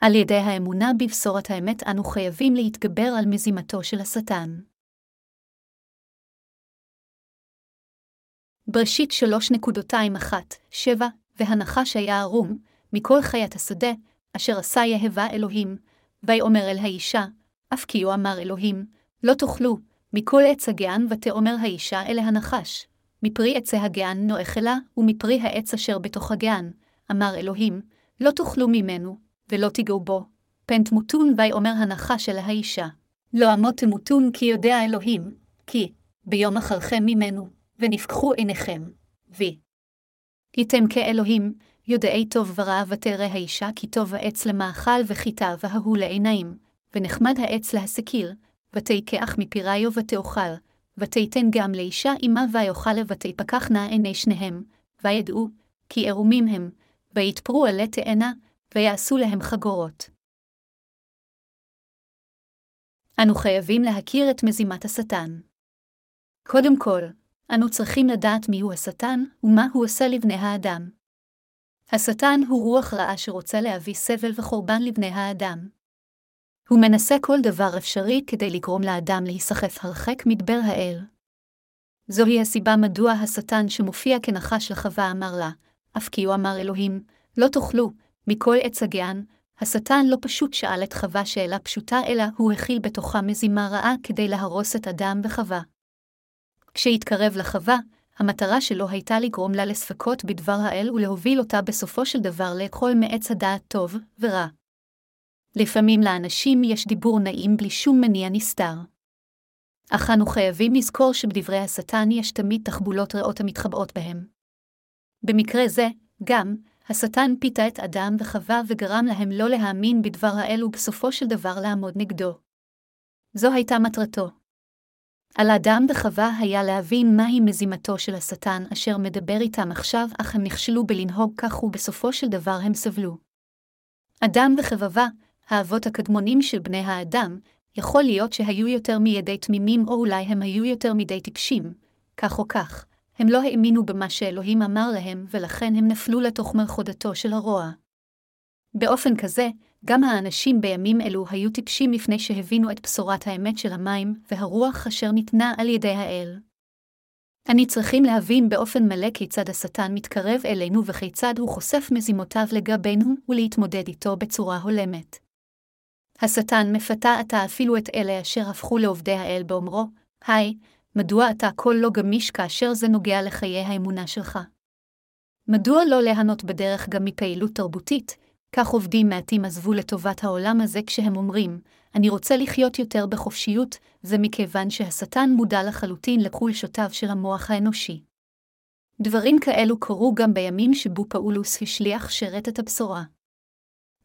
על ידי האמונה בבשורת האמת אנו חייבים להתגבר על מזימתו של השטן. בראשית 3.21, והנחש היה ערום, מכל חיית השדה, אשר עשה יהבה אלוהים, ויאמר אל האישה, אף כי הוא אמר אלוהים, לא תאכלו, מכל עץ הגען ותאמר האישה אל הנחש, מפרי עצי הגען נואכלה, ומפרי העץ אשר בתוך הגען, אמר אלוהים, לא תאכלו ממנו, ולא תיגעו בו, פן תמותון ויאמר הנחש אל האישה, לא אמות תמותון כי יודע אלוהים, כי ביום אחרכם ממנו, ונפקחו עיניכם, וי. הייתם כאלוהים, יודעי טוב ורע ותרא האישה כי טוב העץ למאכל וחיטה וההוא לעיניים, ונחמד העץ להסקיר, ותיקח מפיריו ותאכל, ותיתן גם לאישה עמה ויאכל ותפקחנה עיני שניהם, וידעו, כי ערומים הם, ויתפרו עלי תאנה, ויעשו להם חגורות. אנו חייבים להכיר את מזימת השטן. קודם כל, אנו צריכים לדעת מיהו השטן ומה הוא עושה לבני האדם. השטן הוא רוח רעה שרוצה להביא סבל וחורבן לבני האדם. הוא מנסה כל דבר אפשרי כדי לגרום לאדם להיסחף הרחק מדבר האל. זוהי הסיבה מדוע השטן שמופיע כנחש לחווה אמר לה, אף כי הוא אמר אלוהים, לא תאכלו, מכל עץ הגען, השטן לא פשוט שאל את חווה שאלה פשוטה, אלא הוא הכיל בתוכה מזימה רעה כדי להרוס את אדם וחווה. כשהתקרב לחווה, המטרה שלו הייתה לגרום לה לספקות בדבר האל ולהוביל אותה בסופו של דבר לאכול מעץ הדעת טוב ורע. לפעמים לאנשים יש דיבור נעים בלי שום מניע נסתר. אך אנו חייבים לזכור שבדברי השטן יש תמיד תחבולות רעות המתחבאות בהם. במקרה זה, גם, השטן פיתה את אדם וחווה וגרם להם לא להאמין בדבר האל ובסופו של דבר לעמוד נגדו. זו הייתה מטרתו. על אדם וחווה היה להבין מהי מזימתו של השטן אשר מדבר איתם עכשיו, אך הם נכשלו בלנהוג כך ובסופו של דבר הם סבלו. אדם וחבבה, האבות הקדמונים של בני האדם, יכול להיות שהיו יותר מידי תמימים או אולי הם היו יותר מדי טיפשים, כך או כך, הם לא האמינו במה שאלוהים אמר להם, ולכן הם נפלו לתוך מלכודתו של הרוע. באופן כזה, גם האנשים בימים אלו היו טיפשים לפני שהבינו את בשורת האמת של המים והרוח אשר ניתנה על ידי האל. אני צריכים להבין באופן מלא כיצד השטן מתקרב אלינו וכיצד הוא חושף מזימותיו לגבינו ולהתמודד איתו בצורה הולמת. השטן מפתה עתה אפילו את אלה אשר הפכו לעובדי האל באומרו, היי, מדוע אתה כה לא גמיש כאשר זה נוגע לחיי האמונה שלך? מדוע לא ליהנות בדרך גם מפעילות תרבותית, כך עובדים מעטים עזבו לטובת העולם הזה כשהם אומרים, אני רוצה לחיות יותר בחופשיות, זה מכיוון שהשטן מודע לחלוטין לחולשותיו של המוח האנושי. דברים כאלו קרו גם בימים שבו פאולוס השליח שרת את הבשורה.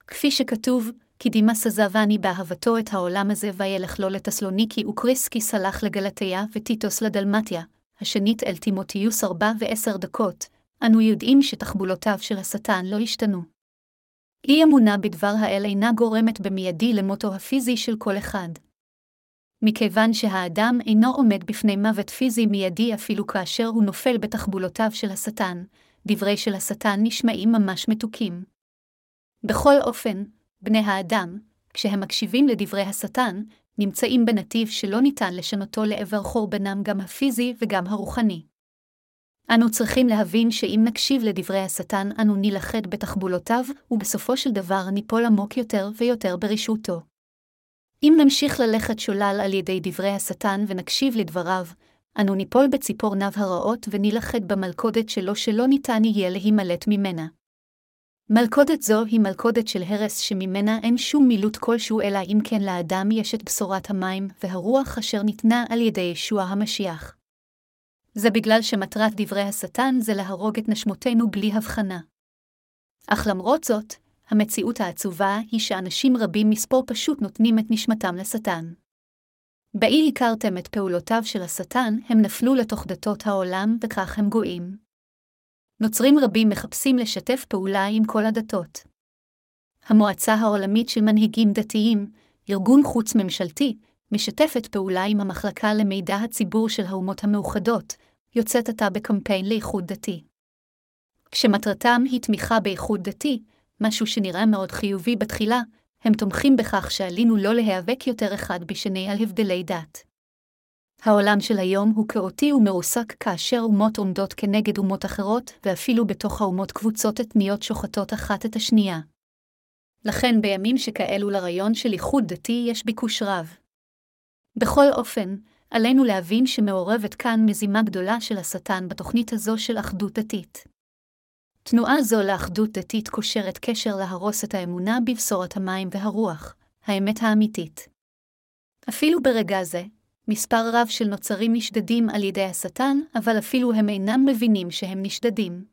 כפי שכתוב, כי דימס עזבני באהבתו את העולם הזה וילך לו לטסלוניקי וקריסקי סלח לגלתיה וטיטוס לדלמטיה, השנית אל תימותיוס ארבע ועשר דקות, אנו יודעים שתחבולותיו של השטן לא השתנו. אי אמונה בדבר האל אינה גורמת במיידי למותו הפיזי של כל אחד. מכיוון שהאדם אינו עומד בפני מוות פיזי מיידי אפילו כאשר הוא נופל בתחבולותיו של השטן, דברי של השטן נשמעים ממש מתוקים. בכל אופן, בני האדם, כשהם מקשיבים לדברי השטן, נמצאים בנתיב שלא ניתן לשנותו לעבר חורבנם גם הפיזי וגם הרוחני. אנו צריכים להבין שאם נקשיב לדברי השטן, אנו נילכד בתחבולותיו, ובסופו של דבר ניפול עמוק יותר ויותר ברשעותו. אם נמשיך ללכת שולל על ידי דברי השטן ונקשיב לדבריו, אנו ניפול בציפורניו הרעות ונילכד במלכודת שלו שלא ניתן יהיה להימלט ממנה. מלכודת זו היא מלכודת של הרס שממנה אין שום מילוט כלשהו אלא אם כן לאדם יש את בשורת המים והרוח אשר ניתנה על ידי ישוע המשיח. זה בגלל שמטרת דברי השטן זה להרוג את נשמותינו בלי הבחנה. אך למרות זאת, המציאות העצובה היא שאנשים רבים מספור פשוט נותנים את נשמתם לשטן. באי הכרתם את פעולותיו של השטן, הם נפלו לתוך דתות העולם, וכך הם גויים. נוצרים רבים מחפשים לשתף פעולה עם כל הדתות. המועצה העולמית של מנהיגים דתיים, ארגון חוץ-ממשלתי, משתפת פעולה עם המחלקה למידע הציבור של האומות המאוחדות, יוצאת עתה בקמפיין לאיחוד דתי. כשמטרתם היא תמיכה באיחוד דתי, משהו שנראה מאוד חיובי בתחילה, הם תומכים בכך שעלינו לא להיאבק יותר אחד בשני על הבדלי דת. העולם של היום הוא כאוטי ומרוסק כאשר אומות עומדות כנגד אומות אחרות, ואפילו בתוך האומות קבוצות אתניות שוחטות אחת את השנייה. לכן בימים שכאלו לרעיון של איחוד דתי יש ביקוש רב. בכל אופן, עלינו להבין שמעורבת כאן מזימה גדולה של השטן בתוכנית הזו של אחדות דתית. תנועה זו לאחדות דתית קושרת קשר להרוס את האמונה בבשורת המים והרוח, האמת האמיתית. אפילו ברגע זה, מספר רב של נוצרים נשדדים על ידי השטן, אבל אפילו הם אינם מבינים שהם נשדדים.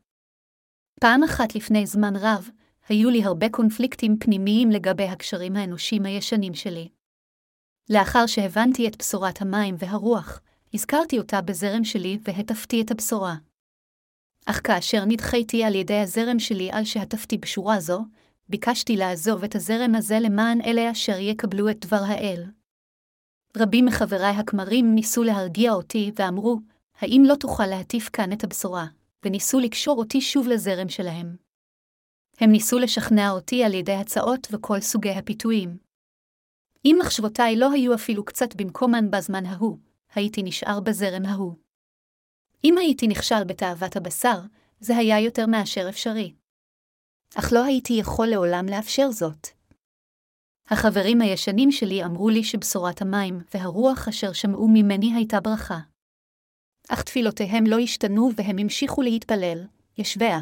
פעם אחת לפני זמן רב, היו לי הרבה קונפליקטים פנימיים לגבי הקשרים האנושיים הישנים שלי. לאחר שהבנתי את בשורת המים והרוח, הזכרתי אותה בזרם שלי והטפתי את הבשורה. אך כאשר נדחיתי על ידי הזרם שלי על שהטפתי בשורה זו, ביקשתי לעזוב את הזרם הזה למען אלה אשר יקבלו את דבר האל. רבים מחבריי הכמרים ניסו להרגיע אותי ואמרו, האם לא תוכל להטיף כאן את הבשורה, וניסו לקשור אותי שוב לזרם שלהם. הם ניסו לשכנע אותי על ידי הצעות וכל סוגי הפיתויים. אם מחשבותיי לא היו אפילו קצת במקומן בזמן ההוא, הייתי נשאר בזרם ההוא. אם הייתי נכשל בתאוות הבשר, זה היה יותר מאשר אפשרי. אך לא הייתי יכול לעולם לאפשר זאת. החברים הישנים שלי אמרו לי שבשורת המים והרוח אשר שמעו ממני הייתה ברכה. אך תפילותיהם לא השתנו והם המשיכו להתפלל, ישביה.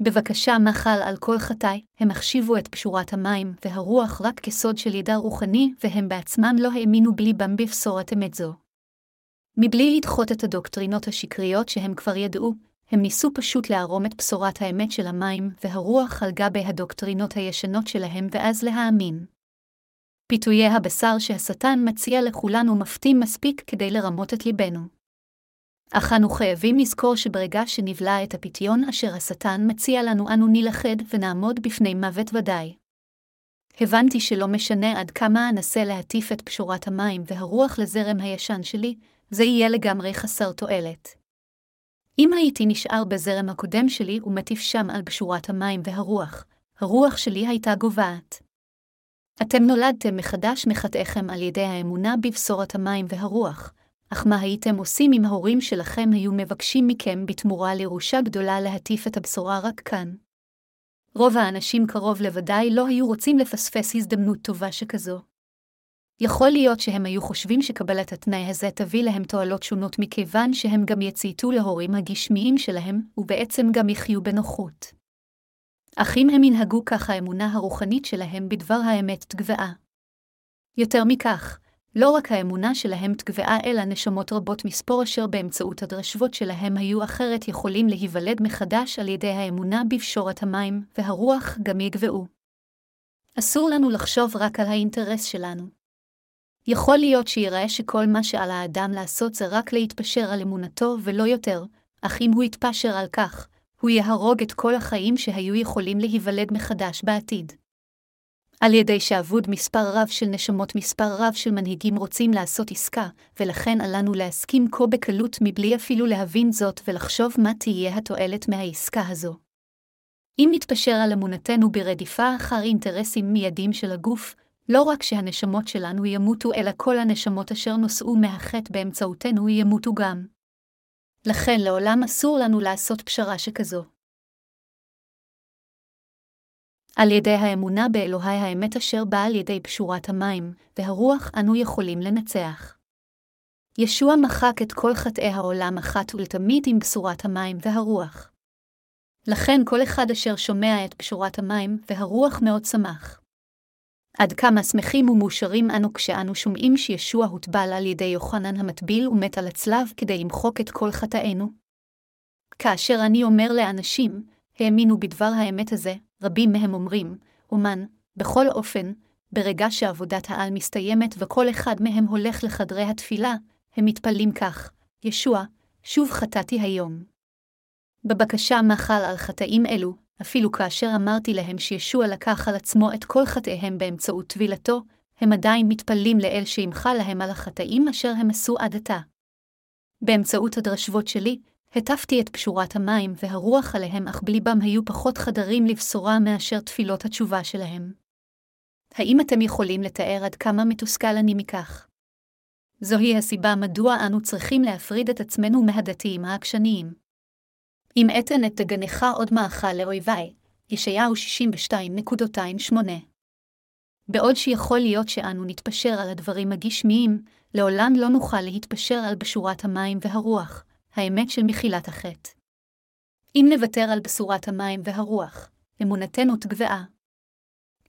בבקשה מחל על כל חטאי, הם החשיבו את פשורת המים והרוח רק כסוד של ידע רוחני, והם בעצמם לא האמינו בליבם בבשורת אמת זו. מבלי לדחות את הדוקטרינות השקריות שהם כבר ידעו, הם ניסו פשוט לערום את בשורת האמת של המים והרוח על גבי הדוקטרינות הישנות שלהם ואז להאמין. פיתויי הבשר שהשטן מציע לכולנו מפתים מספיק כדי לרמות את ליבנו. אך אנו חייבים לזכור שברגע שנבלע את הפיתיון אשר השטן מציע לנו, אנו נילכד ונעמוד בפני מוות ודאי. הבנתי שלא משנה עד כמה אנסה להטיף את פשורת המים והרוח לזרם הישן שלי, זה יהיה לגמרי חסר תועלת. אם הייתי נשאר בזרם הקודם שלי ומטיף שם על בשורת המים והרוח, הרוח שלי הייתה גוועת. אתם נולדתם מחדש מחטאיכם על ידי האמונה בבשורת המים והרוח, אך מה הייתם עושים אם ההורים שלכם היו מבקשים מכם בתמורה לירושה גדולה להטיף את הבשורה רק כאן? רוב האנשים קרוב לוודאי לא היו רוצים לפספס הזדמנות טובה שכזו. יכול להיות שהם היו חושבים שקבלת התנאי הזה תביא להם תועלות שונות מכיוון שהם גם יצייתו להורים הגשמיים שלהם, ובעצם גם יחיו בנוחות. אך אם הם ינהגו כך האמונה הרוחנית שלהם בדבר האמת תגבעה. יותר מכך, לא רק האמונה שלהם תגבעה אלא נשמות רבות מספור אשר באמצעות הדרשבות שלהם היו אחרת יכולים להיוולד מחדש על ידי האמונה בפשורת המים, והרוח גם יגבעו. אסור לנו לחשוב רק על האינטרס שלנו. יכול להיות שיראה שכל מה שעל האדם לעשות זה רק להתפשר על אמונתו ולא יותר, אך אם הוא יתפשר על כך, הוא יהרוג את כל החיים שהיו יכולים להיוולד מחדש בעתיד. על ידי שאבוד מספר רב של נשמות מספר רב של מנהיגים רוצים לעשות עסקה, ולכן עלינו להסכים כה בקלות מבלי אפילו להבין זאת ולחשוב מה תהיה התועלת מהעסקה הזו. אם נתפשר על אמונתנו ברדיפה אחר אינטרסים מיידים של הגוף, לא רק שהנשמות שלנו ימותו, אלא כל הנשמות אשר נושאו מהחטא באמצעותנו ימותו גם. לכן לעולם אסור לנו לעשות פשרה שכזו. על ידי האמונה באלוהי האמת אשר באה על ידי פשורת המים, והרוח אנו יכולים לנצח. ישוע מחק את כל חטאי העולם אחת ולתמיד עם בשורת המים והרוח. לכן כל אחד אשר שומע את פשורת המים והרוח מאוד שמח. עד כמה שמחים ומאושרים אנו כשאנו שומעים שישוע הוטבל על ידי יוחנן המטביל ומת על הצלב כדי למחוק את כל חטאינו? כאשר אני אומר לאנשים, האמינו בדבר האמת הזה, רבים מהם אומרים, אומן, בכל אופן, ברגע שעבודת העל מסתיימת וכל אחד מהם הולך לחדרי התפילה, הם מתפללים כך, ישוע, שוב חטאתי היום. בבקשה מחל על חטאים אלו, אפילו כאשר אמרתי להם שישוע לקח על עצמו את כל חטאיהם באמצעות טבילתו, הם עדיין מתפללים לאל שימחה להם על החטאים אשר הם עשו עד עתה. באמצעות הדרשבות שלי, הטפתי את פשורת המים והרוח עליהם, אך בליבם היו פחות חדרים לבשורה מאשר תפילות התשובה שלהם. האם אתם יכולים לתאר עד כמה מתוסכל אני מכך? זוהי הסיבה מדוע אנו צריכים להפריד את עצמנו מהדתיים העקשניים. אם אתן את דגנך עוד מאכל לאויבי, ישעיהו 62.28. בעוד שיכול להיות שאנו נתפשר על הדברים הגשמיים, לעולם לא נוכל להתפשר על בשורת המים והרוח, האמת של מחילת החטא. אם נוותר על בשורת המים והרוח, אמונתנו תגבעה.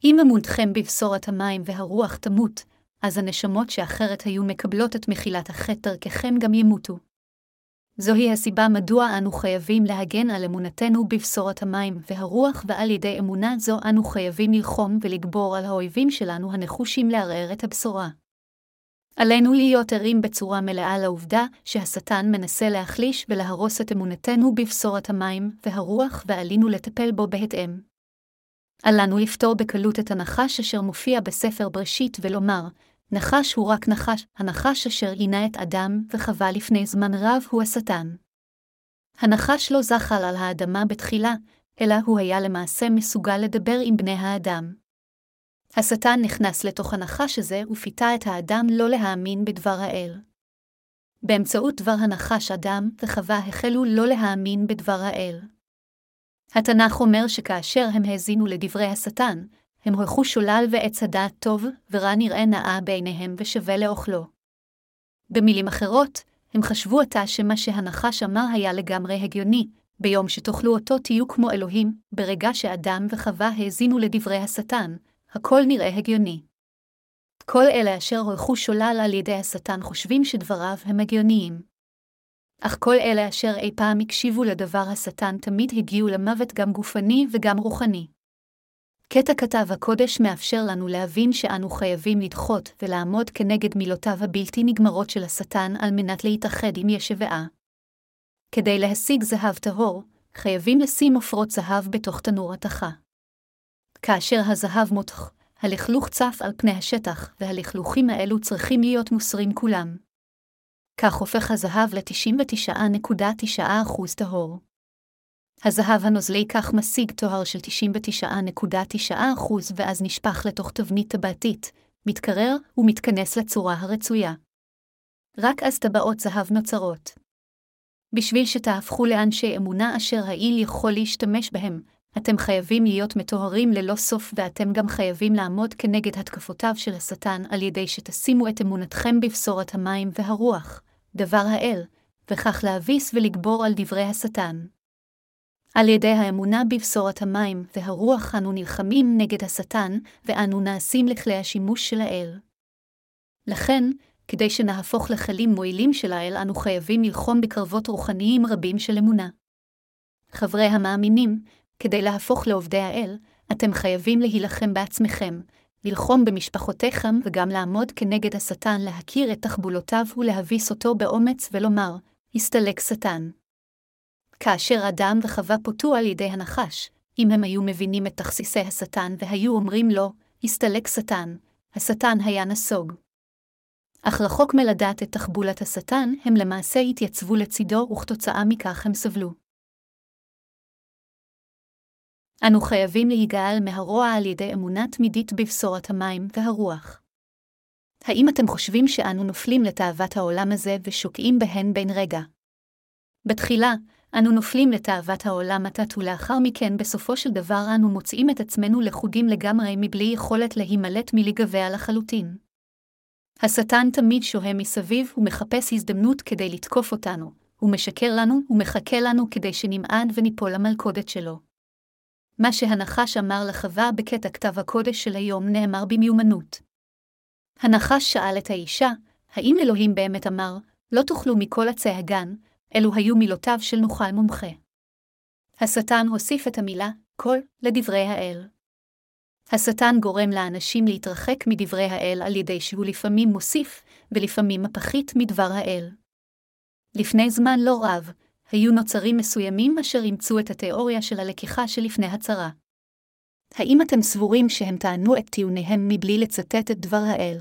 אם אמונתכם בבשורת המים והרוח תמות, אז הנשמות שאחרת היו מקבלות את מחילת החטא דרככם גם ימותו. זוהי הסיבה מדוע אנו חייבים להגן על אמונתנו בבשורת המים והרוח, ועל ידי אמונה זו אנו חייבים ללחום ולגבור על האויבים שלנו הנחושים לערער את הבשורה. עלינו להיות ערים בצורה מלאה לעובדה שהשטן מנסה להחליש ולהרוס את אמונתנו בבשורת המים והרוח, ועלינו לטפל בו בהתאם. אל לנו לפתור בקלות את הנחש אשר מופיע בספר בראשית ולומר, נחש הוא רק נחש, הנחש אשר עינה את אדם וחווה לפני זמן רב הוא השטן. הנחש לא זחל על האדמה בתחילה, אלא הוא היה למעשה מסוגל לדבר עם בני האדם. השטן נכנס לתוך הנחש הזה ופיתה את האדם לא להאמין בדבר האל. באמצעות דבר הנחש אדם וחווה החלו לא להאמין בדבר האל. התנ"ך אומר שכאשר הם האזינו לדברי השטן, הם הולכו שולל ועץ הדעת טוב, ורע נראה נאה בעיניהם ושווה לאוכלו. במילים אחרות, הם חשבו עתה שמה שהנחש אמר היה לגמרי הגיוני, ביום שתאכלו אותו תהיו כמו אלוהים, ברגע שאדם וחווה האזינו לדברי השטן, הכל נראה הגיוני. כל אלה אשר הולכו שולל על ידי השטן חושבים שדבריו הם הגיוניים. אך כל אלה אשר אי פעם הקשיבו לדבר השטן תמיד הגיעו למוות גם גופני וגם רוחני. קטע כתב הקודש מאפשר לנו להבין שאנו חייבים לדחות ולעמוד כנגד מילותיו הבלתי נגמרות של השטן על מנת להתאחד עם ישבעה. כדי להשיג זהב טהור, חייבים לשים עופרות זהב בתוך תנור התכה. כאשר הזהב מותח, הלכלוך צף על פני השטח, והלכלוכים האלו צריכים להיות מוסרים כולם. כך הופך הזהב ל-99.9% טהור. הזהב הנוזלי כך משיג טוהר של 99.9% ואז נשפך לתוך תבנית טבעתית, מתקרר ומתכנס לצורה הרצויה. רק אז טבעות זהב נוצרות. בשביל שתהפכו לאנשי אמונה אשר העיל יכול להשתמש בהם, אתם חייבים להיות מטוהרים ללא סוף ואתם גם חייבים לעמוד כנגד התקפותיו של השטן על ידי שתשימו את אמונתכם בבשורת המים והרוח, דבר האל, וכך להביס ולגבור על דברי השטן. על ידי האמונה בבשורת המים והרוח אנו נלחמים נגד השטן, ואנו נעשים לכלי השימוש של האל. לכן, כדי שנהפוך לכלים מועילים של האל, אנו חייבים ללחום בקרבות רוחניים רבים של אמונה. חברי המאמינים, כדי להפוך לעובדי האל, אתם חייבים להילחם בעצמכם, ללחום במשפחותיכם וגם לעמוד כנגד השטן, להכיר את תחבולותיו ולהביס אותו באומץ ולומר, הסתלק שטן. כאשר אדם וחווה פוטו על ידי הנחש, אם הם היו מבינים את תכסיסי השטן והיו אומרים לו, הסתלק שטן, השטן היה נסוג. אך רחוק מלדעת את תחבולת השטן, הם למעשה התייצבו לצידו וכתוצאה מכך הם סבלו. אנו חייבים להיגאל מהרוע על ידי אמונה תמידית בבשורת המים והרוח. האם אתם חושבים שאנו נופלים לתאוות העולם הזה ושוקעים בהן בן רגע? בתחילה, אנו נופלים לתאוות העולם עתת ולאחר מכן בסופו של דבר אנו מוצאים את עצמנו לחודים לגמרי מבלי יכולת להימלט מלגבע לחלוטין. השטן תמיד שוהה מסביב ומחפש הזדמנות כדי לתקוף אותנו, הוא משקר לנו ומחכה לנו כדי שנמעד וניפול למלכודת שלו. מה שהנחש אמר לחווה בקטע כתב הקודש של היום נאמר במיומנות. הנחש שאל את האישה, האם אלוהים באמת אמר, לא תאכלו מכל עצי הגן, אלו היו מילותיו של נוכל מומחה. השטן הוסיף את המילה כל לדברי האל. השטן גורם לאנשים להתרחק מדברי האל על ידי שהוא לפעמים מוסיף, ולפעמים מפחית מדבר האל. לפני זמן לא רב, היו נוצרים מסוימים אשר אימצו את התיאוריה של הלקיחה שלפני הצרה. האם אתם סבורים שהם טענו את טיעוניהם מבלי לצטט את דבר האל?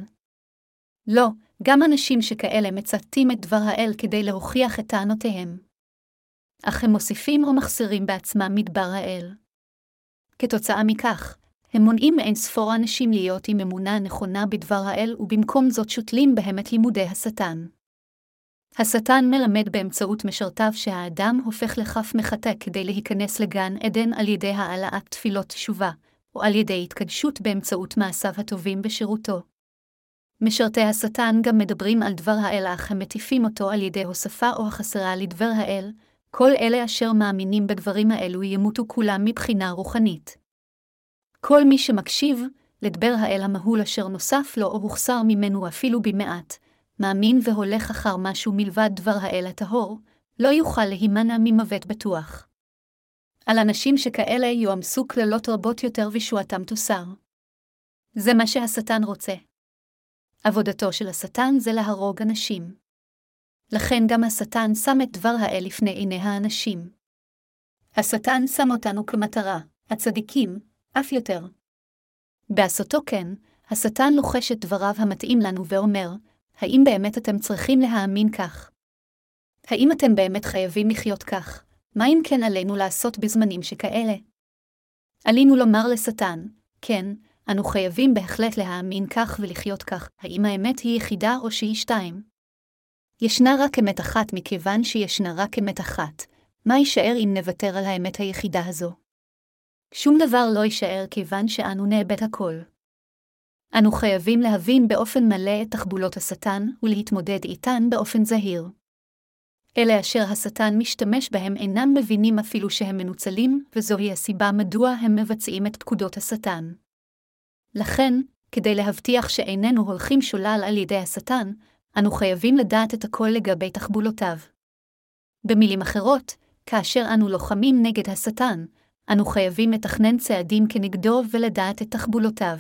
לא, גם אנשים שכאלה מצטטים את דבר האל כדי להוכיח את טענותיהם. אך הם מוסיפים או מחסירים בעצמם מדבר האל. כתוצאה מכך, הם מונעים מאין ספור אנשים להיות עם אמונה נכונה בדבר האל, ובמקום זאת שותלים בהם את לימודי השטן. השטן מלמד באמצעות משרתיו שהאדם הופך לכף מחטא כדי להיכנס לגן עדן על ידי העלאת תפילות תשובה, או על ידי התקדשות באמצעות מעשיו הטובים בשירותו. משרתי השטן גם מדברים על דבר האל אך הם מטיפים אותו על ידי הוספה או החסרה לדבר האל, כל אלה אשר מאמינים בדברים האלו ימותו כולם מבחינה רוחנית. כל מי שמקשיב לדבר האל המהול אשר נוסף לו או הוחסר ממנו אפילו במעט, מאמין והולך אחר משהו מלבד דבר האל הטהור, לא יוכל להימנע ממוות בטוח. על אנשים שכאלה יועמסו קללות רבות יותר וישועתם תוסר. זה מה שהשטן רוצה. עבודתו של השטן זה להרוג אנשים. לכן גם השטן שם את דבר האל לפני עיני האנשים. השטן שם אותנו כמטרה, הצדיקים, אף יותר. בעשותו כן, השטן לוחש את דבריו המתאים לנו ואומר, האם באמת אתם צריכים להאמין כך? האם אתם באמת חייבים לחיות כך? מה אם כן עלינו לעשות בזמנים שכאלה? עלינו לומר לשטן, כן, אנו חייבים בהחלט להאמין כך ולחיות כך, האם האמת היא יחידה או שהיא שתיים? ישנה רק אמת אחת מכיוון שישנה רק אמת אחת, מה יישאר אם נוותר על האמת היחידה הזו? שום דבר לא יישאר כיוון שאנו נאבד הכל. אנו חייבים להבין באופן מלא את תחבולות השטן ולהתמודד איתן באופן זהיר. אלה אשר השטן משתמש בהם אינם מבינים אפילו שהם מנוצלים, וזוהי הסיבה מדוע הם מבצעים את פקודות השטן. לכן, כדי להבטיח שאיננו הולכים שולל על ידי השטן, אנו חייבים לדעת את הכל לגבי תחבולותיו. במילים אחרות, כאשר אנו לוחמים נגד השטן, אנו חייבים לתכנן צעדים כנגדו ולדעת את תחבולותיו.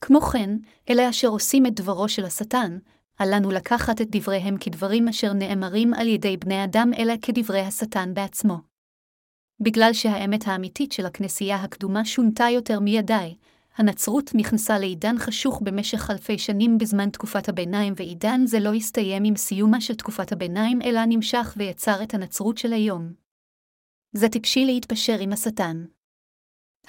כמו כן, אלה אשר עושים את דברו של השטן, אל לנו לקחת את דבריהם כדברים אשר נאמרים על ידי בני אדם אלא כדברי השטן בעצמו. בגלל שהאמת האמיתית של הכנסייה הקדומה שונתה יותר מידי, הנצרות נכנסה לעידן חשוך במשך אלפי שנים בזמן תקופת הביניים, ועידן זה לא הסתיים עם סיומה של תקופת הביניים, אלא נמשך ויצר את הנצרות של היום. זה טיפשי להתפשר עם השטן.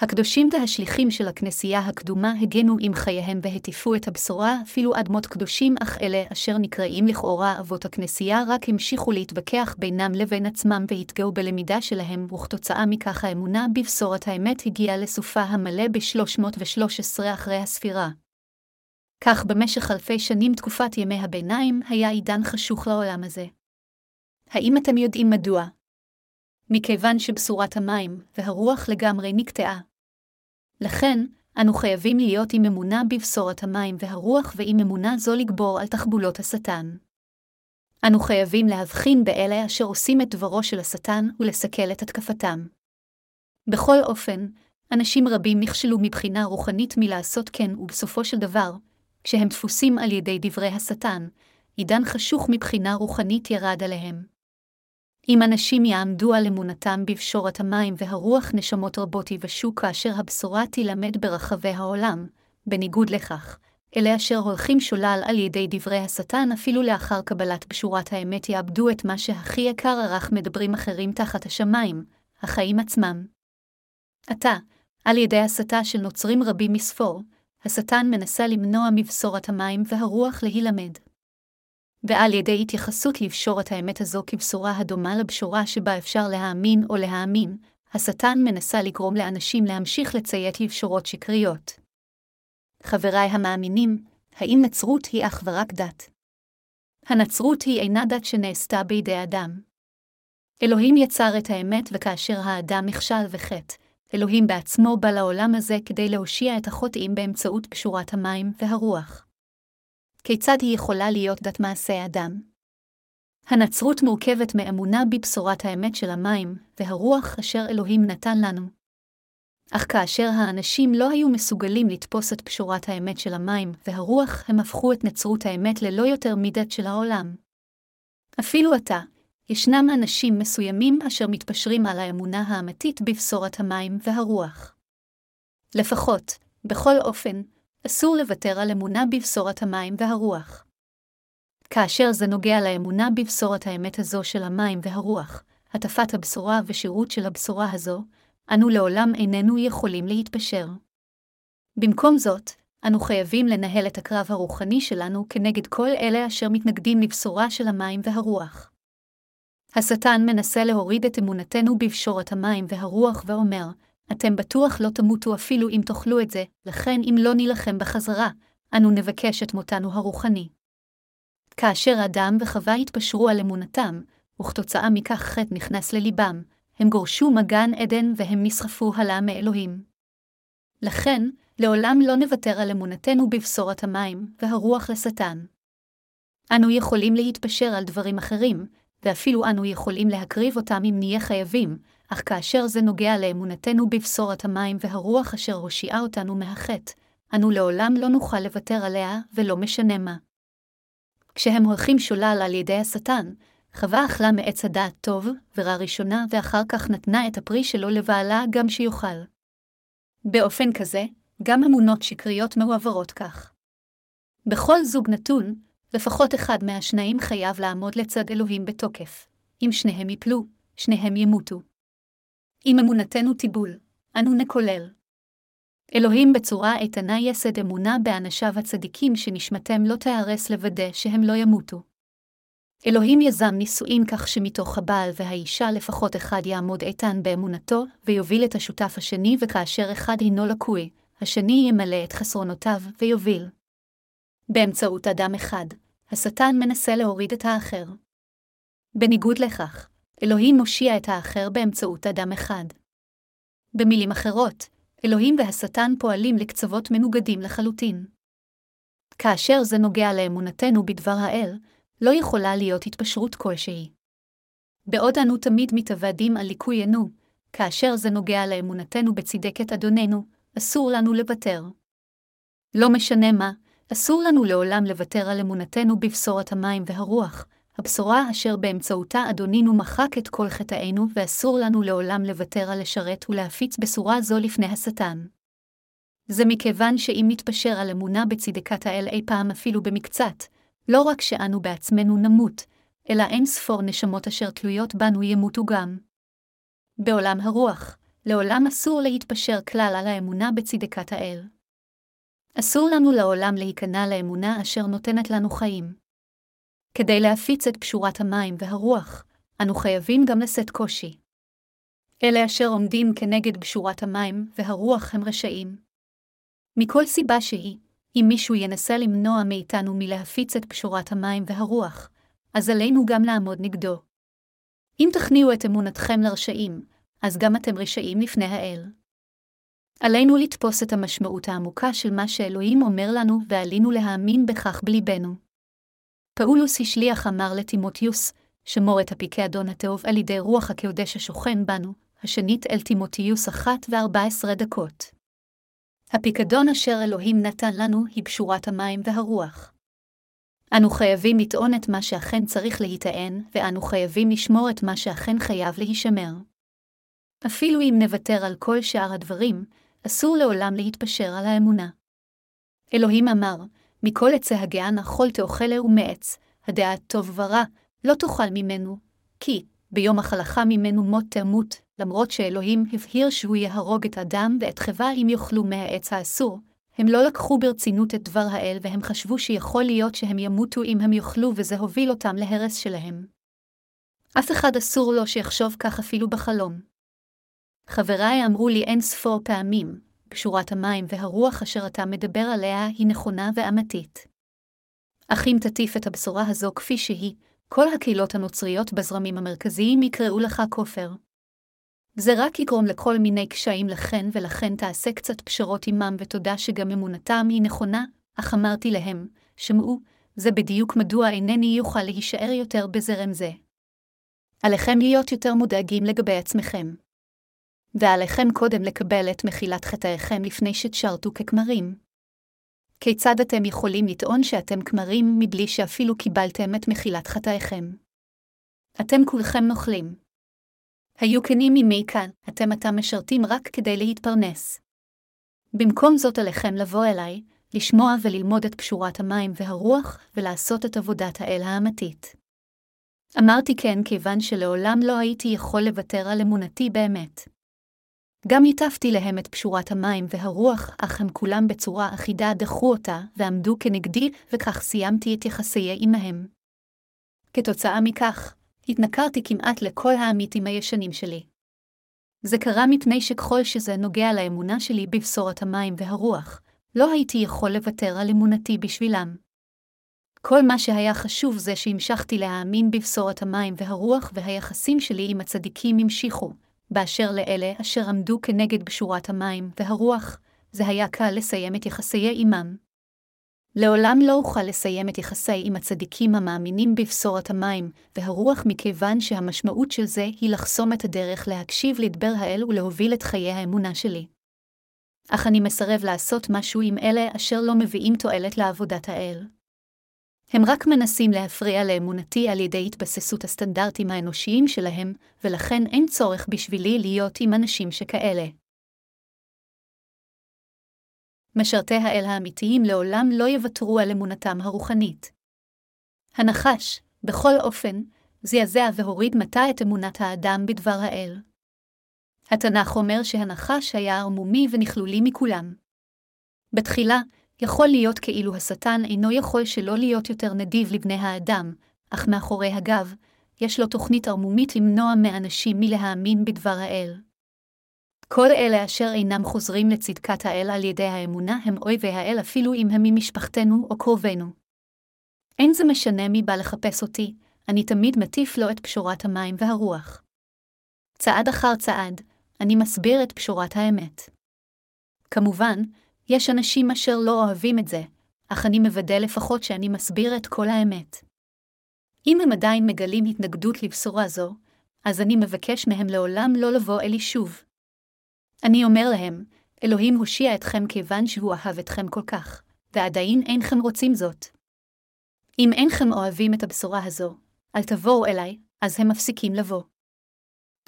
הקדושים והשליחים של הכנסייה הקדומה הגנו עם חייהם והטיפו את הבשורה, אפילו אדמות קדושים, אך אלה אשר נקראים לכאורה אבות הכנסייה רק המשיכו להתווכח בינם לבין עצמם והתגאו בלמידה שלהם, וכתוצאה מכך האמונה בבשורת האמת הגיעה לסופה המלא ב-313 אחרי הספירה. כך במשך אלפי שנים תקופת ימי הביניים היה עידן חשוך לעולם הזה. האם אתם יודעים מדוע? מכיוון שבשורת המים והרוח לגמרי נקטעה. לכן, אנו חייבים להיות עם אמונה בבשורת המים והרוח ועם אמונה זו לגבור על תחבולות השטן. אנו חייבים להבחין באלה אשר עושים את דברו של השטן ולסכל את התקפתם. בכל אופן, אנשים רבים נכשלו מבחינה רוחנית מלעשות כן, ובסופו של דבר, כשהם דפוסים על ידי דברי השטן, עידן חשוך מבחינה רוחנית ירד עליהם. אם אנשים יעמדו על אמונתם בפשורת המים והרוח נשמות רבות יבשו כאשר הבשורה תילמד ברחבי העולם, בניגוד לכך, אלה אשר הולכים שולל על ידי דברי השטן אפילו לאחר קבלת בשורת האמת יאבדו את מה שהכי יקר ערך מדברים אחרים תחת השמיים, החיים עצמם. עתה, על ידי הסתה של נוצרים רבים מספור, השטן מנסה למנוע מבשורת המים והרוח להילמד. ועל ידי התייחסות לבשורת האמת הזו כבשורה הדומה לבשורה שבה אפשר להאמין או להאמין, השטן מנסה לגרום לאנשים להמשיך לציית לבשורות שקריות. חבריי המאמינים, האם נצרות היא אך ורק דת? הנצרות היא אינה דת שנעשתה בידי אדם. אלוהים יצר את האמת וכאשר האדם נכשל וחטא, אלוהים בעצמו בא לעולם הזה כדי להושיע את החוטאים באמצעות פשורת המים והרוח. כיצד היא יכולה להיות דת מעשה אדם? הנצרות מורכבת מאמונה בבשורת האמת של המים, והרוח אשר אלוהים נתן לנו. אך כאשר האנשים לא היו מסוגלים לתפוס את פשורת האמת של המים והרוח, הם הפכו את נצרות האמת ללא יותר מדת של העולם. אפילו עתה, ישנם אנשים מסוימים אשר מתפשרים על האמונה האמיתית בבשורת המים והרוח. לפחות, בכל אופן, אסור לוותר על אמונה בבשורת המים והרוח. כאשר זה נוגע לאמונה בבשורת האמת הזו של המים והרוח, הטפת הבשורה ושירות של הבשורה הזו, אנו לעולם איננו יכולים להתפשר. במקום זאת, אנו חייבים לנהל את הקרב הרוחני שלנו כנגד כל אלה אשר מתנגדים לבשורה של המים והרוח. השטן מנסה להוריד את אמונתנו בפשורת המים והרוח ואומר, אתם בטוח לא תמותו אפילו אם תאכלו את זה, לכן אם לא נילחם בחזרה, אנו נבקש את מותנו הרוחני. כאשר אדם וחווה התפשרו על אמונתם, וכתוצאה מכך חטא נכנס לליבם, הם גורשו מגן עדן והם נסחפו הלאה מאלוהים. לכן, לעולם לא נוותר על אמונתנו בבשורת המים והרוח לשטן. אנו יכולים להתפשר על דברים אחרים, ואפילו אנו יכולים להקריב אותם אם נהיה חייבים, אך כאשר זה נוגע לאמונתנו בבשורת המים והרוח אשר הושיעה אותנו מהחטא, אנו לעולם לא נוכל לוותר עליה, ולא משנה מה. כשהם הולכים שולל על ידי השטן, חווה אכלה מעץ הדעת טוב ורע ראשונה, ואחר כך נתנה את הפרי שלו לבעלה גם שיאכל. באופן כזה, גם אמונות שקריות מועברות כך. בכל זוג נתון, לפחות אחד מהשניים חייב לעמוד לצד אלוהים בתוקף. אם שניהם יפלו, שניהם ימותו. אם אמונתנו תיבול, אנו נקולל. אלוהים בצורה איתנה יסד אמונה באנשיו הצדיקים שנשמתם לא תיהרס לוודא שהם לא ימותו. אלוהים יזם נישואין כך שמתוך הבעל והאישה לפחות אחד יעמוד איתן באמונתו, ויוביל את השותף השני, וכאשר אחד הינו לקוי, השני ימלא את חסרונותיו ויוביל. באמצעות אדם אחד, השטן מנסה להוריד את האחר. בניגוד לכך, אלוהים מושיע את האחר באמצעות אדם אחד. במילים אחרות, אלוהים והשטן פועלים לקצוות מנוגדים לחלוטין. כאשר זה נוגע לאמונתנו בדבר האל, לא יכולה להיות התפשרות כלשהי. בעוד אנו תמיד מתאבדים על ליקויינו, כאשר זה נוגע לאמונתנו בצדקת אדוננו, אסור לנו לוותר. לא משנה מה, אסור לנו לעולם לוותר על אמונתנו בבשורת המים והרוח, הבשורה אשר באמצעותה אדונינו מחק את כל חטאינו, ואסור לנו לעולם לוותר על לשרת ולהפיץ בשורה זו לפני השטן. זה מכיוון שאם נתפשר על אמונה בצדקת האל אי פעם אפילו במקצת, לא רק שאנו בעצמנו נמות, אלא אין ספור נשמות אשר תלויות בנו ימותו גם. בעולם הרוח, לעולם אסור להתפשר כלל על האמונה בצדקת האל. אסור לנו לעולם להיכנע לאמונה אשר נותנת לנו חיים. כדי להפיץ את פשורת המים והרוח, אנו חייבים גם לשאת קושי. אלה אשר עומדים כנגד פשורת המים והרוח הם רשעים. מכל סיבה שהיא, אם מישהו ינסה למנוע מאיתנו מלהפיץ את פשורת המים והרוח, אז עלינו גם לעמוד נגדו. אם תכניעו את אמונתכם לרשעים, אז גם אתם רשעים לפני האל. עלינו לתפוס את המשמעות העמוקה של מה שאלוהים אומר לנו, ועלינו להאמין בכך בליבנו. פאולוס השליח אמר לטימותיוס, שמור את הפיקדון הטוב על ידי רוח הקודש השוכן בנו, השנית אל טימותיוס אחת וארבע עשרה דקות. הפיקדון אשר אלוהים נתן לנו היא פשורת המים והרוח. אנו חייבים לטעון את מה שאכן צריך להיטען, ואנו חייבים לשמור את מה שאכן חייב להישמר. אפילו אם נוותר על כל שאר הדברים, אסור לעולם להתפשר על האמונה. אלוהים אמר, מכל עצי הגן אכול תאכלהו מעץ, הדעת טוב ורע, לא תאכל ממנו, כי ביום החלך ממנו מות תמות, למרות שאלוהים הבהיר שהוא יהרוג את אדם ואת חווה אם יאכלו מהעץ האסור, הם לא לקחו ברצינות את דבר האל והם חשבו שיכול להיות שהם ימותו אם הם יאכלו וזה הוביל אותם להרס שלהם. אף אחד אסור לו שיחשוב כך אפילו בחלום. חבריי אמרו לי אין ספור פעמים, פשורת המים והרוח אשר אתה מדבר עליה היא נכונה ואמתית. אך אם תטיף את הבשורה הזו כפי שהיא, כל הקהילות הנוצריות בזרמים המרכזיים יקראו לך כופר. זה רק יגרום לכל מיני קשיים לכן ולכן תעשה קצת פשרות עמם ותודה שגם אמונתם היא נכונה, אך אמרתי להם, שמעו, זה בדיוק מדוע אינני יוכל להישאר יותר בזרם זה. עליכם להיות יותר מודאגים לגבי עצמכם. ועליכם קודם לקבל את מחילת חטאיכם לפני שתשרתו ככמרים. כיצד אתם יכולים לטעון שאתם כמרים מבלי שאפילו קיבלתם את מחילת חטאיכם? אתם כולכם נוכלים. היו כנים ממי כאן, אתם עתה משרתים רק כדי להתפרנס. במקום זאת עליכם לבוא אליי, לשמוע וללמוד את פשורת המים והרוח, ולעשות את עבודת האל האמתית. אמרתי כן כיוון שלעולם לא הייתי יכול לוותר על אמונתי באמת. גם הטפתי להם את פשורת המים והרוח, אך הם כולם בצורה אחידה דחו אותה, ועמדו כנגדי, וכך סיימתי את יחסיי עמהם. כתוצאה מכך, התנכרתי כמעט לכל העמיתים הישנים שלי. זה קרה מפני שככל שזה נוגע לאמונה שלי בבשורת המים והרוח, לא הייתי יכול לוותר על אמונתי בשבילם. כל מה שהיה חשוב זה שהמשכתי להאמין בבשורת המים והרוח והיחסים שלי עם הצדיקים המשיכו, באשר לאלה אשר עמדו כנגד בשורת המים והרוח, זה היה קל לסיים את יחסיי עמם. לעולם לא אוכל לסיים את יחסי עם הצדיקים המאמינים בבשורת המים והרוח מכיוון שהמשמעות של זה היא לחסום את הדרך להקשיב לדבר האל ולהוביל את חיי האמונה שלי. אך אני מסרב לעשות משהו עם אלה אשר לא מביאים תועלת לעבודת האל. הם רק מנסים להפריע לאמונתי על ידי התבססות הסטנדרטים האנושיים שלהם, ולכן אין צורך בשבילי להיות עם אנשים שכאלה. משרתי האל האמיתיים לעולם לא יוותרו על אמונתם הרוחנית. הנחש, בכל אופן, זעזע והוריד מטה את אמונת האדם בדבר האל. התנ"ך אומר שהנחש היה ערמומי ונכלולי מכולם. בתחילה, יכול להיות כאילו השטן אינו יכול שלא להיות יותר נדיב לבני האדם, אך מאחורי הגב, יש לו תוכנית ערמומית למנוע מאנשים מלהאמין בדבר האל. כל אלה אשר אינם חוזרים לצדקת האל על ידי האמונה הם אויבי האל אפילו אם הם ממשפחתנו או קרובינו. אין זה משנה מי בא לחפש אותי, אני תמיד מטיף לו את פשורת המים והרוח. צעד אחר צעד, אני מסביר את פשורת האמת. כמובן, יש אנשים אשר לא אוהבים את זה, אך אני מוודא לפחות שאני מסביר את כל האמת. אם הם עדיין מגלים התנגדות לבשורה זו, אז אני מבקש מהם לעולם לא לבוא אלי שוב. אני אומר להם, אלוהים הושיע אתכם כיוון שהוא אהב אתכם כל כך, ועדיין אינכם רוצים זאת. אם אינכם אוהבים את הבשורה הזו, אל תבואו אליי, אז הם מפסיקים לבוא.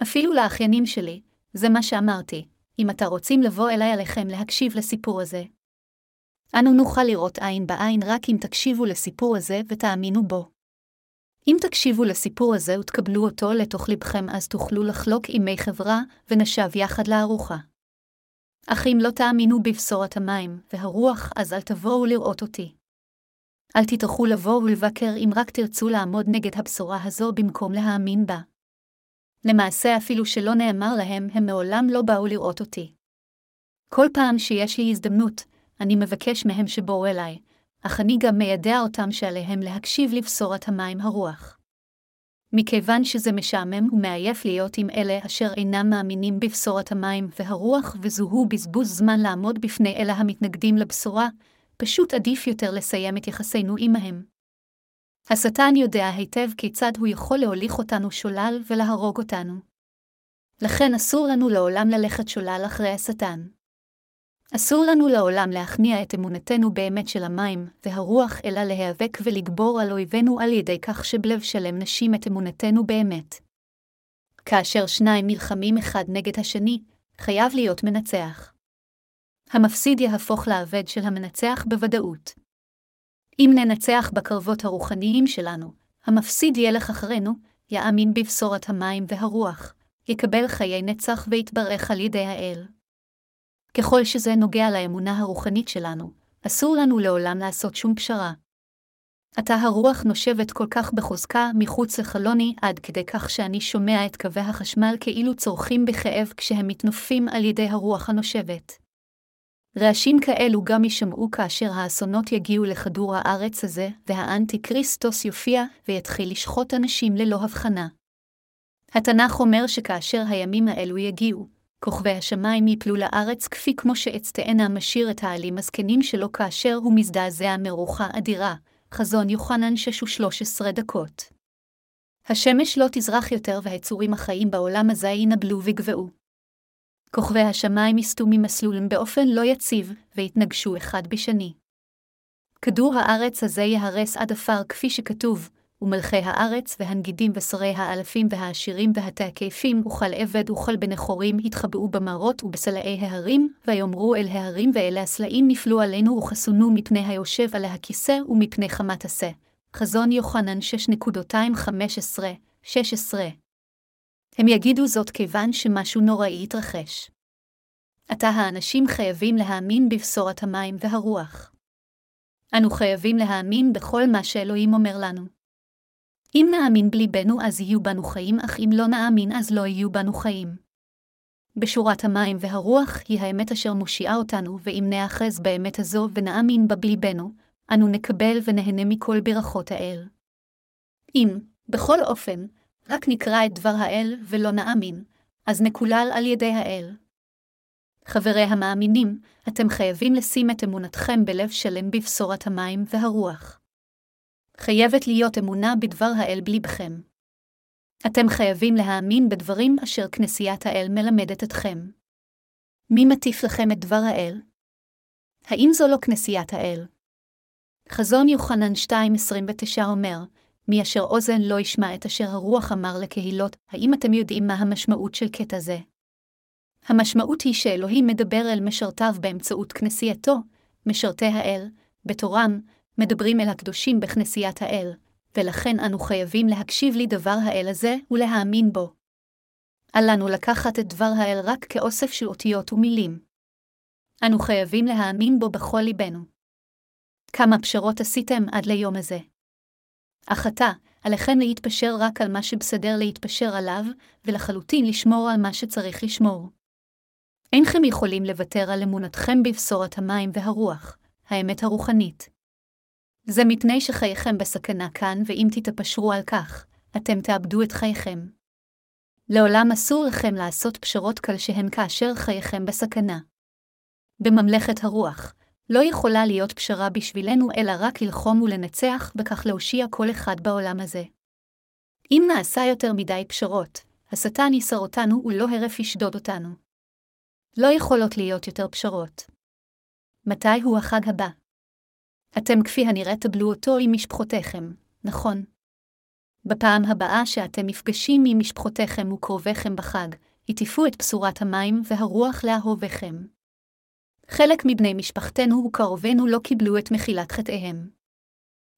אפילו לאחיינים שלי, זה מה שאמרתי, אם אתה רוצים לבוא אליי עליכם להקשיב לסיפור הזה. אנו נוכל לראות עין בעין רק אם תקשיבו לסיפור הזה ותאמינו בו. אם תקשיבו לסיפור הזה ותקבלו אותו לתוך לבכם, אז תוכלו לחלוק ימי חברה, ונשב יחד לארוחה. אך אם לא תאמינו בבשורת המים והרוח, אז אל תבואו לראות אותי. אל תטרחו לבוא ולבקר אם רק תרצו לעמוד נגד הבשורה הזו במקום להאמין בה. למעשה אפילו שלא נאמר להם, הם מעולם לא באו לראות אותי. כל פעם שיש לי הזדמנות, אני מבקש מהם שבואו אליי, אך אני גם מיידע אותם שעליהם להקשיב לבשורת המים הרוח. מכיוון שזה משעמם ומעייף להיות עם אלה אשר אינם מאמינים בבשורת המים והרוח וזוהו בזבוז זמן לעמוד בפני אלה המתנגדים לבשורה, פשוט עדיף יותר לסיים את יחסינו עמהם. השטן יודע היטב כיצד הוא יכול להוליך אותנו שולל ולהרוג אותנו. לכן אסור לנו לעולם ללכת שולל אחרי השטן. אסור לנו לעולם להכניע את אמונתנו באמת של המים והרוח, אלא להיאבק ולגבור על אויבינו על ידי כך שבלב שלם נשים את אמונתנו באמת. כאשר שניים נלחמים אחד נגד השני, חייב להיות מנצח. המפסיד יהפוך לעבד של המנצח בוודאות. אם ננצח בקרבות הרוחניים שלנו, המפסיד ילך אחרינו, יאמין בבשורת המים והרוח, יקבל חיי נצח ויתברך על ידי האל. ככל שזה נוגע לאמונה הרוחנית שלנו, אסור לנו לעולם לעשות שום פשרה. עתה הרוח נושבת כל כך בחוזקה מחוץ לחלוני עד כדי כך שאני שומע את קווי החשמל כאילו צורכים בכאב כשהם מתנופים על ידי הרוח הנושבת. רעשים כאלו גם יישמעו כאשר האסונות יגיעו לכדור הארץ הזה, והאנטי כריסטוס יופיע ויתחיל לשחוט אנשים ללא הבחנה. התנ"ך אומר שכאשר הימים האלו יגיעו, כוכבי השמיים יפלו לארץ כפי כמו שעץ תאנה משאיר את העלים הזקנים שלו כאשר הוא מזדעזע מרוחה אדירה, חזון יוחנן שש ושלוש עשרה דקות. השמש לא תזרח יותר והיצורים החיים בעולם הזה ינבלו ויגבעו. כוכבי השמיים יסטו ממסלולם באופן לא יציב, והתנגשו אחד בשני. כדור הארץ הזה ייהרס עד עפר כפי שכתוב, ומלכי הארץ, והנגידים ושרי האלפים והעשירים והתעקפים, וכל עבד וכל בני חורים התחבאו במרות ובסלעי ההרים, ויאמרו אל ההרים ואל הסלעים נפלו עלינו וחסונו מפני היושב על הכיסא ומפני חמת עשה. חזון יוחנן 6.215-16 הם יגידו זאת כיוון שמשהו נוראי יתרחש. עתה האנשים חייבים להאמין בבשורת המים והרוח. אנו חייבים להאמין בכל מה שאלוהים אומר לנו. אם נאמין בליבנו אז יהיו בנו חיים, אך אם לא נאמין אז לא יהיו בנו חיים. בשורת המים והרוח היא האמת אשר מושיעה אותנו, ואם נאחז באמת הזו ונאמין בה בליבנו, אנו נקבל ונהנה מכל ברכות האל. אם, בכל אופן, רק נקרא את דבר האל ולא נאמין, אז נקולל על ידי האל. חברי המאמינים, אתם חייבים לשים את אמונתכם בלב שלם בבשורת המים והרוח. חייבת להיות אמונה בדבר האל בליבכם. אתם חייבים להאמין בדברים אשר כנסיית האל מלמדת אתכם. מי מטיף לכם את דבר האל? האם זו לא כנסיית האל? חזון יוחנן 2.29 אומר, מי אשר אוזן לא ישמע את אשר הרוח אמר לקהילות, האם אתם יודעים מה המשמעות של קטע זה? המשמעות היא שאלוהים מדבר אל משרתיו באמצעות כנסייתו, משרתי האל, בתורם, מדברים אל הקדושים בכנסיית האל, ולכן אנו חייבים להקשיב לדבר האל הזה ולהאמין בו. אל לנו לקחת את דבר האל רק כאוסף של אותיות ומילים. אנו חייבים להאמין בו בכל ליבנו. כמה פשרות עשיתם עד ליום הזה? אך עתה, עליכם להתפשר רק על מה שבסדר להתפשר עליו, ולחלוטין לשמור על מה שצריך לשמור. אינכם יכולים לוותר על אמונתכם בבשורת המים והרוח, האמת הרוחנית. זה מפני שחייכם בסכנה כאן, ואם תתפשרו על כך, אתם תאבדו את חייכם. לעולם אסור לכם לעשות פשרות כלשהן כאשר חייכם בסכנה. בממלכת הרוח, לא יכולה להיות פשרה בשבילנו אלא רק ללחום ולנצח, וכך להושיע כל אחד בעולם הזה. אם נעשה יותר מדי פשרות, השטן יסר אותנו ולא הרף ישדוד אותנו. לא יכולות להיות יותר פשרות. מתי הוא החג הבא? אתם כפי הנראה תבלו אותו עם משפחותיכם, נכון? בפעם הבאה שאתם נפגשים עם משפחותיכם וקרוביכם בחג, הטיפו את בשורת המים והרוח לאהוביכם. חלק מבני משפחתנו וקרובינו לא קיבלו את מחילת חטאיהם.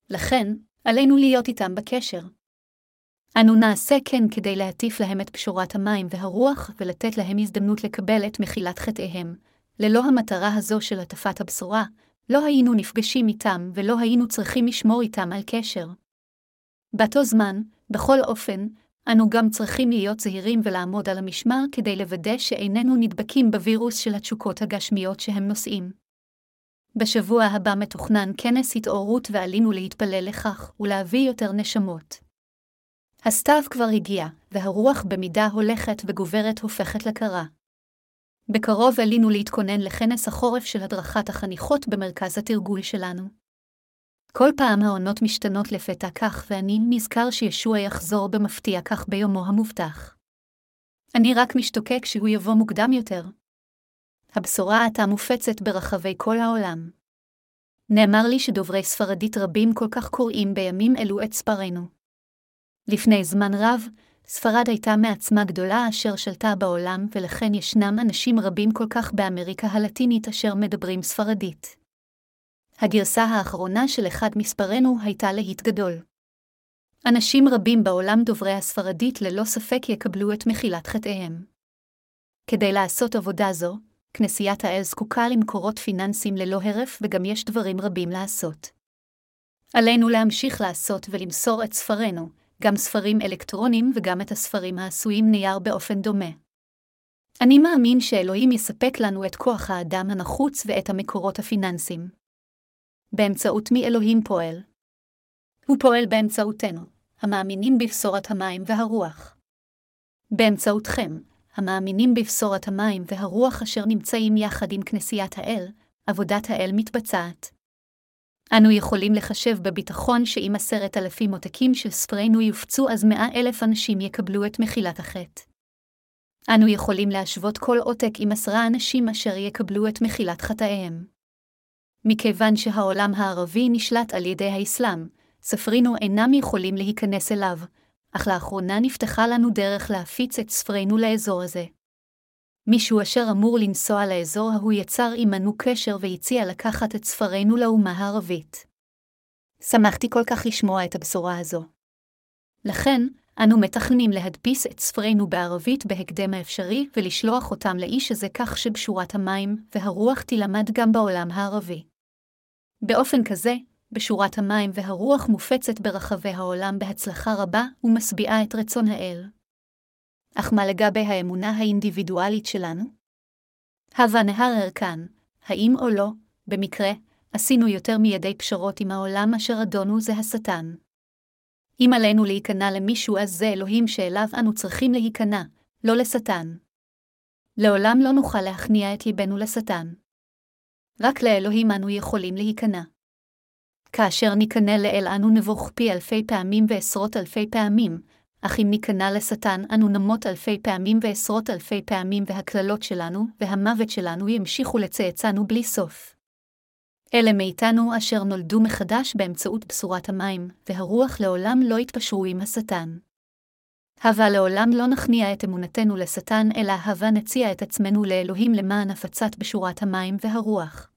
לכן, עלינו להיות איתם בקשר. אנו נעשה כן כדי להטיף להם את פשורת המים והרוח ולתת להם הזדמנות לקבל את מחילת חטאיהם. ללא המטרה הזו של הטפת הבשורה, לא היינו נפגשים איתם ולא היינו צריכים לשמור איתם על קשר. באותו זמן, בכל אופן, אנו גם צריכים להיות זהירים ולעמוד על המשמר כדי לוודא שאיננו נדבקים בווירוס של התשוקות הגשמיות שהם נושאים. בשבוע הבא מתוכנן כנס התעוררות ועלינו להתפלל לכך ולהביא יותר נשמות. הסתיו כבר הגיע, והרוח במידה הולכת וגוברת הופכת לקרה. בקרוב עלינו להתכונן לכנס החורף של הדרכת החניכות במרכז התרגול שלנו. כל פעם העונות משתנות לפתע כך, ואני נזכר שישוע יחזור במפתיע כך ביומו המובטח. אני רק משתוקק שהוא יבוא מוקדם יותר. הבשורה עתה מופצת ברחבי כל העולם. נאמר לי שדוברי ספרדית רבים כל כך קוראים בימים אלו את ספרנו. לפני זמן רב, ספרד הייתה מעצמה גדולה אשר שלטה בעולם, ולכן ישנם אנשים רבים כל כך באמריקה הלטינית אשר מדברים ספרדית. הגרסה האחרונה של אחד מספרנו הייתה להיט גדול. אנשים רבים בעולם דוברי הספרדית ללא ספק יקבלו את מחילת חטאיהם. כדי לעשות עבודה זו, כנסיית האל זקוקה למקורות פיננסיים ללא הרף וגם יש דברים רבים לעשות. עלינו להמשיך לעשות ולמסור את ספרנו, גם ספרים אלקטרונים וגם את הספרים העשויים נייר באופן דומה. אני מאמין שאלוהים יספק לנו את כוח האדם הנחוץ ואת המקורות הפיננסיים. באמצעות מי אלוהים פועל? הוא פועל באמצעותנו, המאמינים בבשורת המים והרוח. באמצעותכם, המאמינים בבשורת המים והרוח אשר נמצאים יחד עם כנסיית האל, עבודת האל מתבצעת. אנו יכולים לחשב בביטחון שאם עשרת אלפים עותקים של ספרינו יופצו אז מאה אלף אנשים יקבלו את מחילת החטא. אנו יכולים להשוות כל עותק עם עשרה אנשים אשר יקבלו את מחילת חטאיהם. מכיוון שהעולם הערבי נשלט על ידי האסלאם, ספרינו אינם יכולים להיכנס אליו, אך לאחרונה נפתחה לנו דרך להפיץ את ספרינו לאזור הזה. מישהו אשר אמור לנסוע לאזור ההוא יצר עמנו קשר והציע לקחת את ספרינו לאומה הערבית. שמחתי כל כך לשמוע את הבשורה הזו. לכן, אנו מתכננים להדפיס את ספרינו בערבית בהקדם האפשרי ולשלוח אותם לאיש הזה כך שבשורת המים והרוח תילמד גם בעולם הערבי. באופן כזה, בשורת המים והרוח מופצת ברחבי העולם בהצלחה רבה ומשביעה את רצון האל. אך מה לגבי האמונה האינדיבידואלית שלנו? הווה נהרר כאן, האם או לא, במקרה, עשינו יותר מידי פשרות עם העולם אשר אדונו זה השטן. אם עלינו להיכנע למישהו אז זה אלוהים שאליו אנו צריכים להיכנע, לא לשטן. לעולם לא נוכל להכניע את ליבנו לשטן. רק לאלוהים אנו יכולים להיכנע. כאשר ניכנע לאל אנו נבוך פי אלפי פעמים ועשרות אלפי פעמים, אך אם ניכנע לשטן אנו נמות אלפי פעמים ועשרות אלפי פעמים והקללות שלנו והמוות שלנו ימשיכו לצאצאנו בלי סוף. אלה מאיתנו אשר נולדו מחדש באמצעות בשורת המים, והרוח לעולם לא יתפשרו עם השטן. הווה לעולם לא נכניע את אמונתנו לשטן, אלא הווה נציע את עצמנו לאלוהים למען הפצת בשורת המים והרוח.